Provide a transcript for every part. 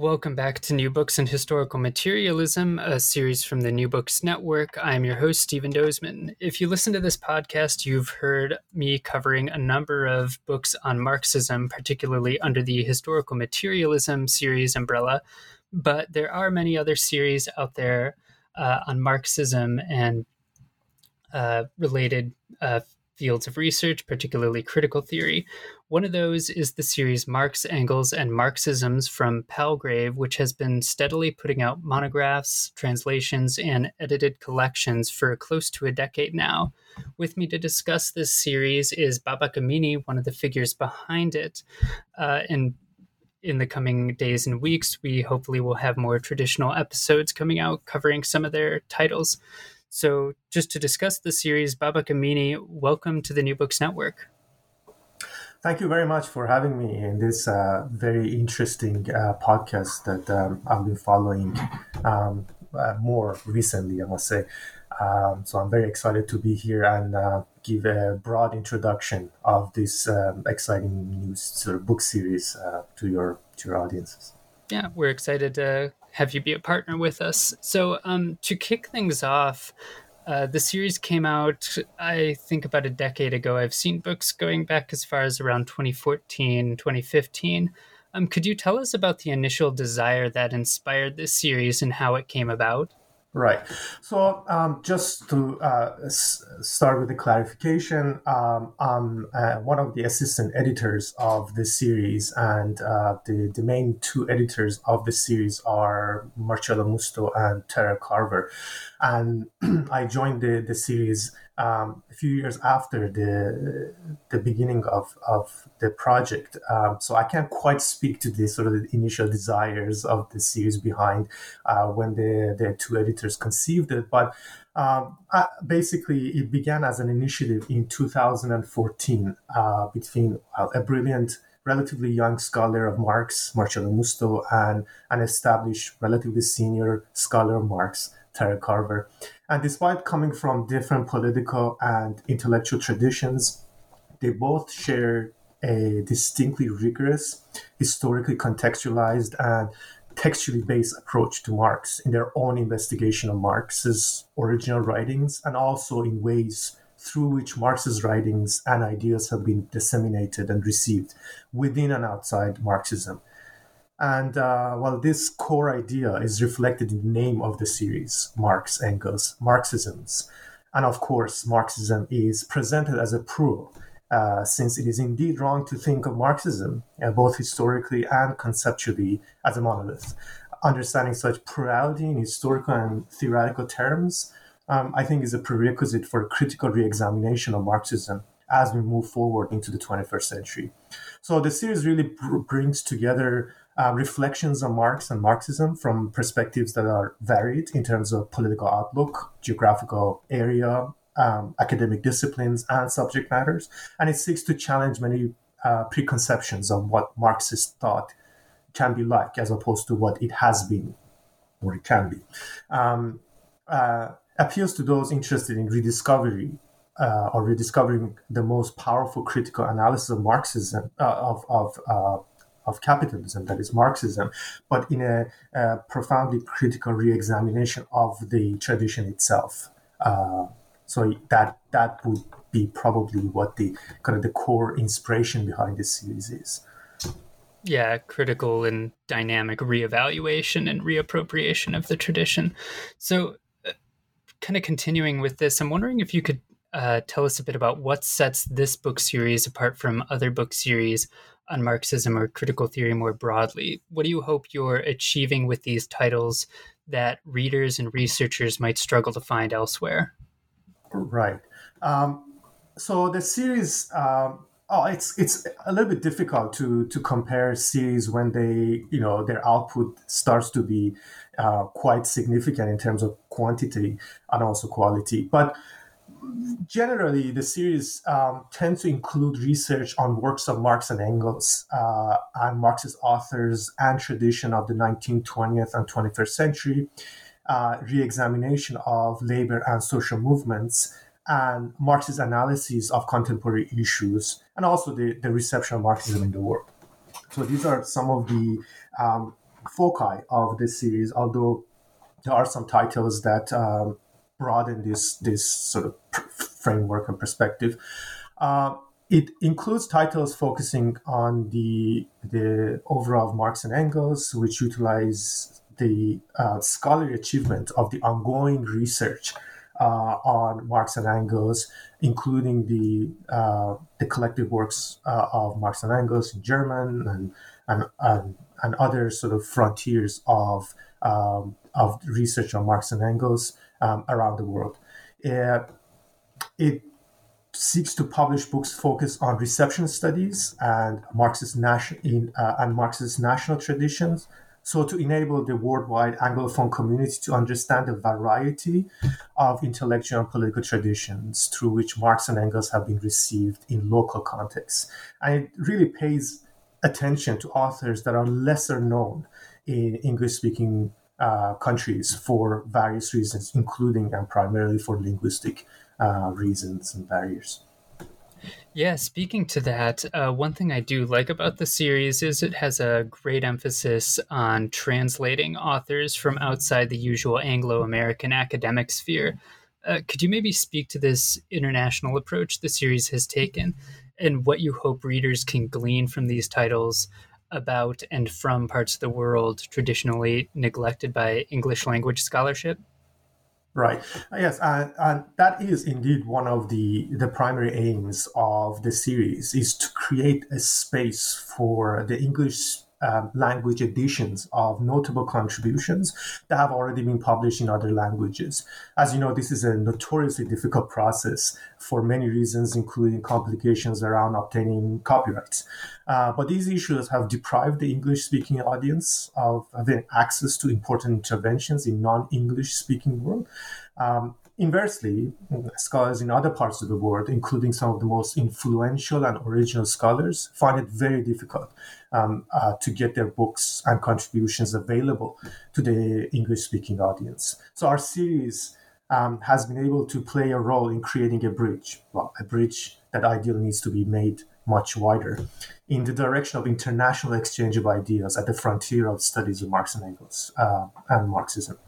Welcome back to New Books and Historical Materialism, a series from the New Books Network. I'm your host, Stephen Dozeman. If you listen to this podcast, you've heard me covering a number of books on Marxism, particularly under the Historical Materialism series umbrella. But there are many other series out there uh, on Marxism and uh, related uh, fields of research, particularly critical theory. One of those is the series Marx, Engels, and Marxisms from Palgrave, which has been steadily putting out monographs, translations, and edited collections for close to a decade now. With me to discuss this series is Babak Amini, one of the figures behind it. Uh, and in the coming days and weeks, we hopefully will have more traditional episodes coming out covering some of their titles. So, just to discuss the series, Babak Amini, welcome to the New Books Network. Thank you very much for having me in this uh, very interesting uh, podcast that um, I've been following um, uh, more recently, I must say. Um, so I'm very excited to be here and uh, give a broad introduction of this um, exciting new sort of book series uh, to your to your audiences. Yeah, we're excited to have you be a partner with us. So, um, to kick things off, uh, the series came out, I think, about a decade ago. I've seen books going back as far as around 2014, 2015. Um, could you tell us about the initial desire that inspired this series and how it came about? Right. So um, just to uh, s- start with the clarification, um, I'm uh, one of the assistant editors of the series, and uh, the, the main two editors of the series are Marcello Musto and Terrell Carver. And I joined the, the series um, a few years after the the beginning of, of the project. Um, so I can't quite speak to the sort of the initial desires of the series behind uh, when the, the two editors conceived it. But um, uh, basically, it began as an initiative in 2014 uh, between a brilliant relatively young scholar of Marx, Marcello Musto, and an established, relatively senior scholar of Marx, Terrell Carver. And despite coming from different political and intellectual traditions, they both share a distinctly rigorous, historically contextualized, and textually based approach to Marx in their own investigation of Marx's original writings and also in ways through which Marx's writings and ideas have been disseminated and received within and outside Marxism. And uh, well, this core idea is reflected in the name of the series, Marx, Engels, Marxisms. And of course, Marxism is presented as a plural, uh, since it is indeed wrong to think of Marxism, uh, both historically and conceptually, as a monolith. Understanding such plurality in historical and theoretical terms, um, I think, is a prerequisite for a critical re examination of Marxism as we move forward into the 21st century. So the series really br- brings together uh, reflections on Marx and Marxism from perspectives that are varied in terms of political outlook, geographical area, um, academic disciplines, and subject matters. And it seeks to challenge many uh, preconceptions of what Marxist thought can be like, as opposed to what it has been or it can be. Um, uh, appeals to those interested in rediscovery uh, or rediscovering the most powerful critical analysis of Marxism, uh, of, of uh, of capitalism, that is Marxism, but in a, a profoundly critical re-examination of the tradition itself. Uh, so that that would be probably what the kind of the core inspiration behind this series is. Yeah, critical and dynamic reevaluation and reappropriation of the tradition. So, uh, kind of continuing with this, I'm wondering if you could uh, tell us a bit about what sets this book series apart from other book series on Marxism or critical theory more broadly. What do you hope you're achieving with these titles that readers and researchers might struggle to find elsewhere? Right. Um, so the series, um, Oh, it's it's a little bit difficult to to compare series when they you know their output starts to be uh, quite significant in terms of quantity and also quality. But generally, the series um, tend to include research on works of Marx and Engels uh, and Marxist authors and tradition of the 19th, 20th, and 21st century, uh, re-examination of labor and social movements, and Marxist analyses of contemporary issues, and also the, the reception of Marxism in the world. So these are some of the um, foci of this series, although there are some titles that um, broaden this this sort of framework and perspective. Uh, it includes titles focusing on the the overall Marx and Engels, which utilize the uh, scholarly achievement of the ongoing research uh, on Marx and Engels, including the uh, the collective works uh, of Marx and Engels in German and and, and, and other sort of frontiers of um, of research on Marx and Engels um, around the world. Uh, it seeks to publish books focused on reception studies and Marxist nation in uh, and Marxist national traditions. So to enable the worldwide Anglophone community to understand the variety of intellectual and political traditions through which Marx and Engels have been received in local contexts. And it really pays attention to authors that are lesser known in English speaking uh, countries for various reasons, including and primarily for linguistic uh, reasons and barriers. Yeah, speaking to that, uh, one thing I do like about the series is it has a great emphasis on translating authors from outside the usual Anglo American academic sphere. Uh, could you maybe speak to this international approach the series has taken and what you hope readers can glean from these titles about and from parts of the world traditionally neglected by English language scholarship? Right. Uh, yes, and, and that is indeed one of the the primary aims of the series is to create a space for the English um, language editions of notable contributions that have already been published in other languages. As you know, this is a notoriously difficult process for many reasons, including complications around obtaining copyrights. Uh, but these issues have deprived the English speaking audience of having access to important interventions in non English speaking world. Um, Inversely, scholars in other parts of the world, including some of the most influential and original scholars, find it very difficult um, uh, to get their books and contributions available to the English speaking audience. So, our series um, has been able to play a role in creating a bridge, well, a bridge that ideally needs to be made much wider in the direction of international exchange of ideas at the frontier of studies of Marx and Engels uh, and Marxism.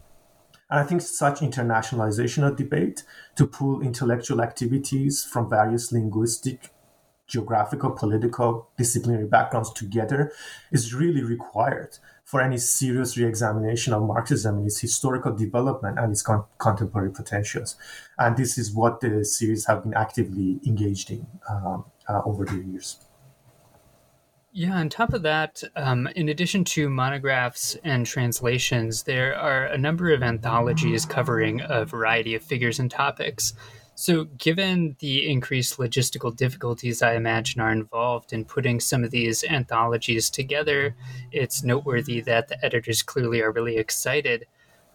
And I think such internationalization of debate to pool intellectual activities from various linguistic, geographical, political, disciplinary backgrounds together is really required for any serious re-examination of Marxism and its historical development and its con- contemporary potentials. And this is what the series have been actively engaged in um, uh, over the years. Yeah, on top of that, um, in addition to monographs and translations, there are a number of anthologies covering a variety of figures and topics. So, given the increased logistical difficulties I imagine are involved in putting some of these anthologies together, it's noteworthy that the editors clearly are really excited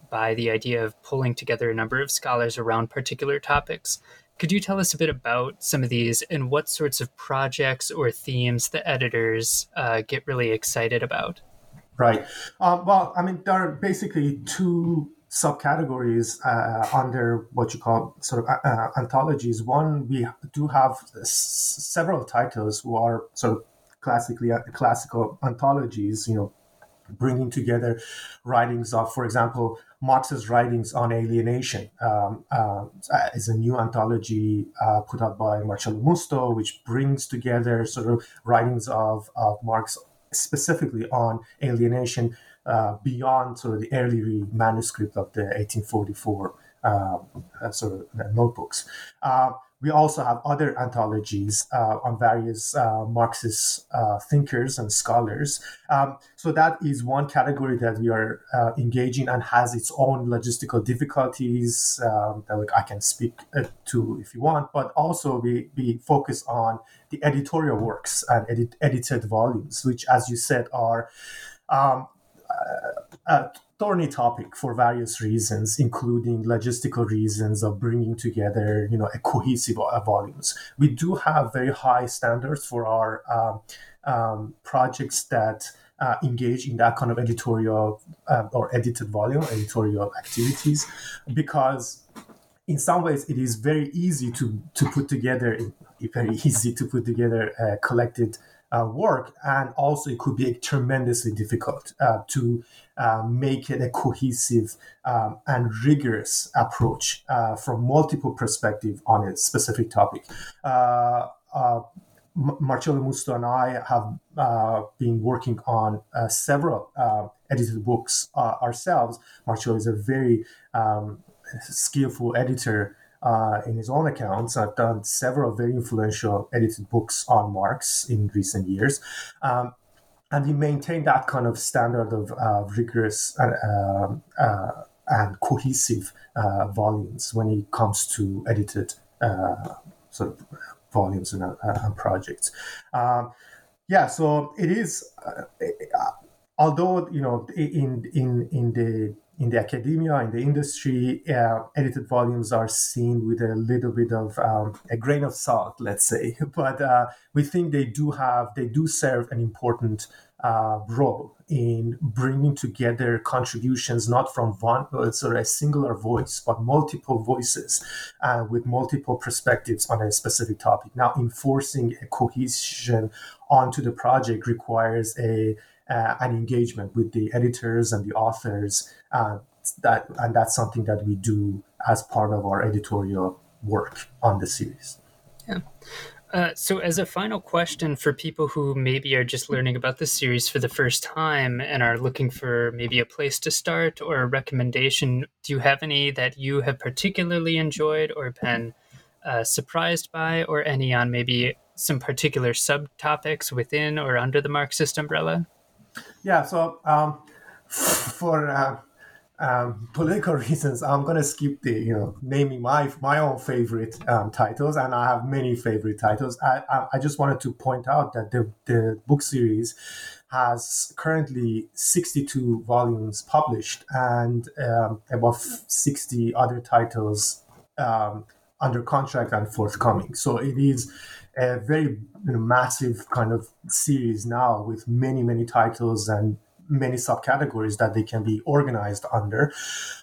by the idea of pulling together a number of scholars around particular topics. Could you tell us a bit about some of these and what sorts of projects or themes the editors uh, get really excited about? Right. Uh, well, I mean, there are basically two subcategories uh, under what you call sort of uh, uh anthologies. One, we do have s- several titles who are sort of classically uh, classical anthologies. You know, bringing together writings of, for example, Marx's writings on alienation um, uh, is a new anthology uh, put out by Marcello Musto, which brings together sort of writings of, of Marx specifically on alienation uh, beyond sort of the early manuscript of the 1844 uh, uh, sort of notebooks. Uh, we also have other anthologies uh, on various uh, Marxist uh, thinkers and scholars. Um, so that is one category that we are uh, engaging and has its own logistical difficulties um, that I can speak uh, to if you want. But also we, we focus on the editorial works and edit, edited volumes, which, as you said, are um, uh, thorny topic for various reasons, including logistical reasons of bringing together, you know, a cohesive volumes. We do have very high standards for our um, um, projects that uh, engage in that kind of editorial uh, or edited volume, editorial activities, because in some ways it is very easy to to put together, very easy to put together a collected uh, work, and also it could be tremendously difficult uh, to uh, make it a cohesive um, and rigorous approach uh, from multiple perspectives on a specific topic. Uh, uh, Marcello Musto and I have been working on several edited books ourselves. Marcello is a very um, skillful editor uh, in his own accounts. I've done several very influential edited books on Marx in recent years. Um, and he maintained that kind of standard of uh, rigorous and, um, uh, and cohesive uh, volumes when it comes to edited uh, sort of volumes and, uh, and projects. Um, yeah, so it is. although you know, in in in the in the academia, in the industry, uh, edited volumes are seen with a little bit of um, a grain of salt, let's say. But uh, we think they do have, they do serve an important uh, role in bringing together contributions not from one sort of a singular voice, but multiple voices uh, with multiple perspectives on a specific topic. Now, enforcing a cohesion onto the project requires a uh, an engagement with the editors and the authors. Uh, that and that's something that we do as part of our editorial work on the series. Yeah. Uh, so, as a final question for people who maybe are just learning about the series for the first time and are looking for maybe a place to start or a recommendation, do you have any that you have particularly enjoyed or been uh, surprised by, or any on maybe some particular subtopics within or under the Marxist umbrella? Yeah, so um, for uh, um, political reasons, I'm gonna skip the you know naming my my own favorite um, titles, and I have many favorite titles. I, I, I just wanted to point out that the the book series has currently 62 volumes published and um, about 60 other titles um, under contract and forthcoming. So it is a very you know, massive kind of series now with many many titles and many subcategories that they can be organized under.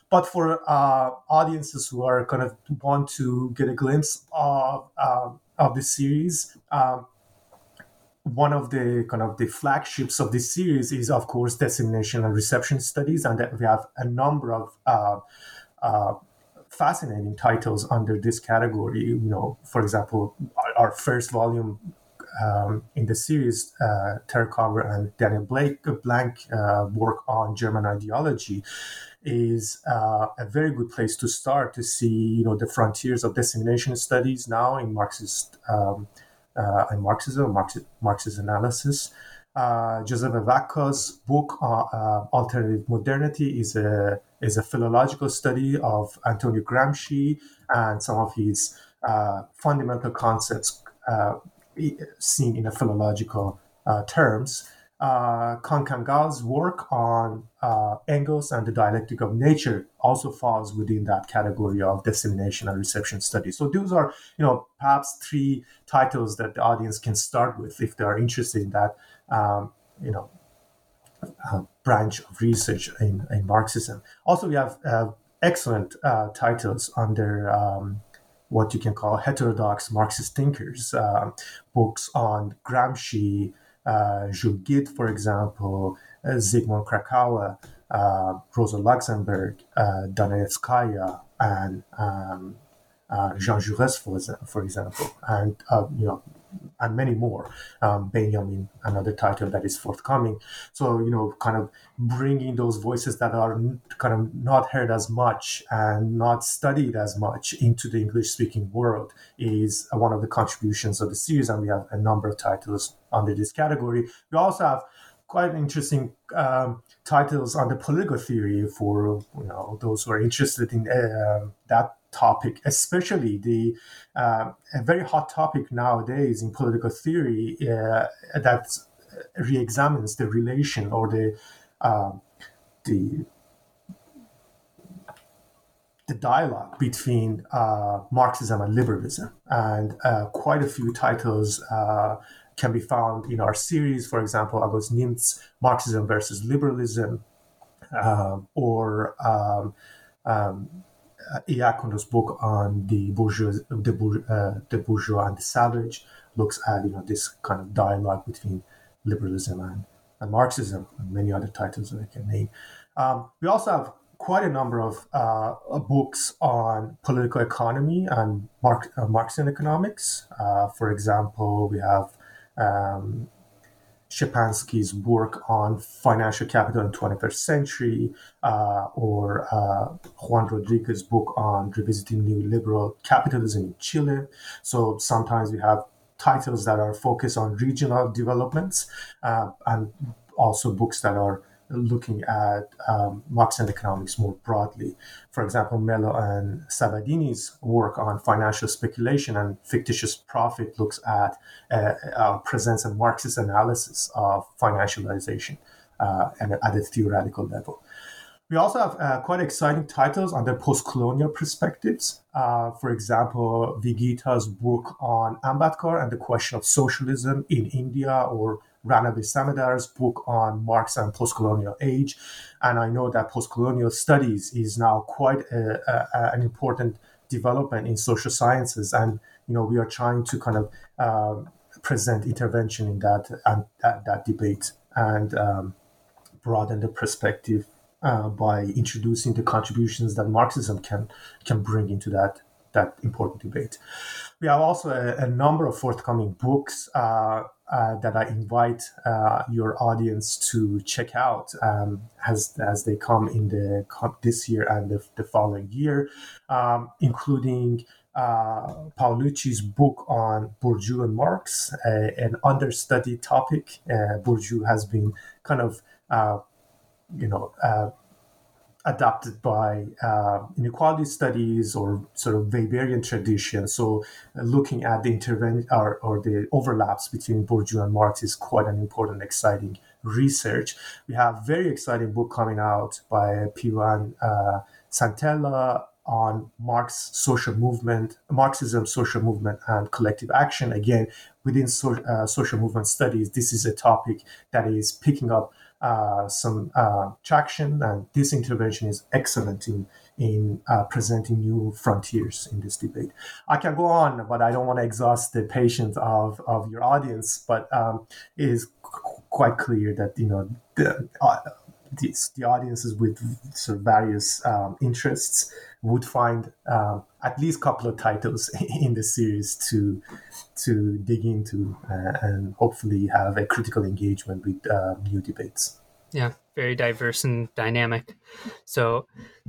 But for uh, audiences who are kind of want to get a glimpse of uh, of the series. Um, one of the kind of the flagships of this series is of course dissemination and reception studies and that we have a number of uh, uh, fascinating titles under this category. You know, for example, our, our first volume um, in the series, uh, Terry Carver and Daniel Blake Blank uh, work on German ideology is uh, a very good place to start to see, you know, the frontiers of dissemination studies now in Marxist um, uh, in Marxism, Marxist, Marxist analysis. Uh, Giuseppe Vacca's book, uh, uh, Alternative Modernity, is a is a philological study of Antonio Gramsci and some of his uh, fundamental concepts uh, seen in a philological uh, terms. Uh, Gal's work on uh, Engels and the dialectic of nature also falls within that category of dissemination and reception studies. So those are, you know, perhaps three titles that the audience can start with if they are interested in that, um, you know, uh, branch of research in, in Marxism. Also, we have uh, excellent uh, titles under um, what you can call heterodox Marxist thinkers, uh, books on Gramsci, uh, Jules Guesde, for example, uh, Zygmunt uh, Rosa Luxemburg, uh, and um, Jean Jaurès, for, for example. And, you know, and many more. Um, Benjamin, another title that is forthcoming. So you know, kind of bringing those voices that are kind of not heard as much and not studied as much into the English-speaking world is one of the contributions of the series, and we have a number of titles under this category. We also have quite interesting um, titles on the political theory for you know those who are interested in uh, that topic, especially the uh, a very hot topic nowadays in political theory uh, that re-examines the relation or the uh, the the dialogue between uh, Marxism and liberalism, and uh, quite a few titles uh, can be found in our series. For example, August Nimtz's Marxism versus Liberalism, um, or um, um, Iacono's book on the bourgeois, the, uh, the bourgeois and the savage looks at you know this kind of dialogue between liberalism and, and Marxism, and many other titles that I can name. Um, we also have quite a number of uh, books on political economy and Marx, uh, Marxian economics. Uh, for example, we have um, Szczepański's work on financial capital in 21st century, uh, or uh, Juan Rodriguez's book on revisiting neoliberal capitalism in Chile. So sometimes we have titles that are focused on regional developments uh, and also books that are looking at um, Marxian economics more broadly. For example, Mello and Sabbadini's work on financial speculation and fictitious profit looks at uh, uh, presents a Marxist analysis of financialization uh, and at a theoretical level. We also have uh, quite exciting titles on the post-colonial perspectives. Uh, for example, Vigita's book on Ambedkar and the question of socialism in India, or Ranabir Samaddar's book on Marx and post-colonial age. And I know that post-colonial studies is now quite a, a, an important development in social sciences. And, you know, we are trying to kind of uh, present intervention in that, and that, that debate and um, broaden the perspective uh, by introducing the contributions that Marxism can can bring into that that important debate. We have also a, a number of forthcoming books uh, uh, that I invite uh, your audience to check out um, as as they come in the this year and the, the following year, um, including. Uh, Paolucci's book on Bourdieu and Marx, an understudied topic. Uh, Bourdieu has been kind of, uh, you know, adapted by uh, inequality studies or sort of Weberian tradition. So, uh, looking at the intervention or, or, the overlaps between Bourdieu and Marx is quite an important, exciting research. We have very exciting book coming out by Pivan uh, Santella on Marx social movement, Marxism, social movement, and collective action. Again, within so, uh, social movement studies, this is a topic that is picking up uh, some uh, traction, and this intervention is excellent in in uh, presenting new frontiers in this debate. I can go on, but I don't want to exhaust the patience of, of your audience. But um, it is qu- quite clear that you know the, the, the audiences with sort of various um, interests would find um, at least a couple of titles in the series to to dig into uh, and hopefully have a critical engagement with uh, new debates. Yeah, very diverse and dynamic. So,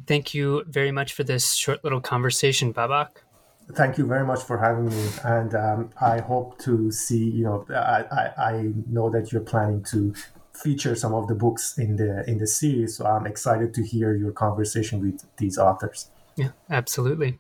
thank you very much for this short little conversation, Babak. Thank you very much for having me, and um, I hope to see. You know, I, I, I know that you're planning to feature some of the books in the in the series, so I'm excited to hear your conversation with these authors. Yeah, absolutely.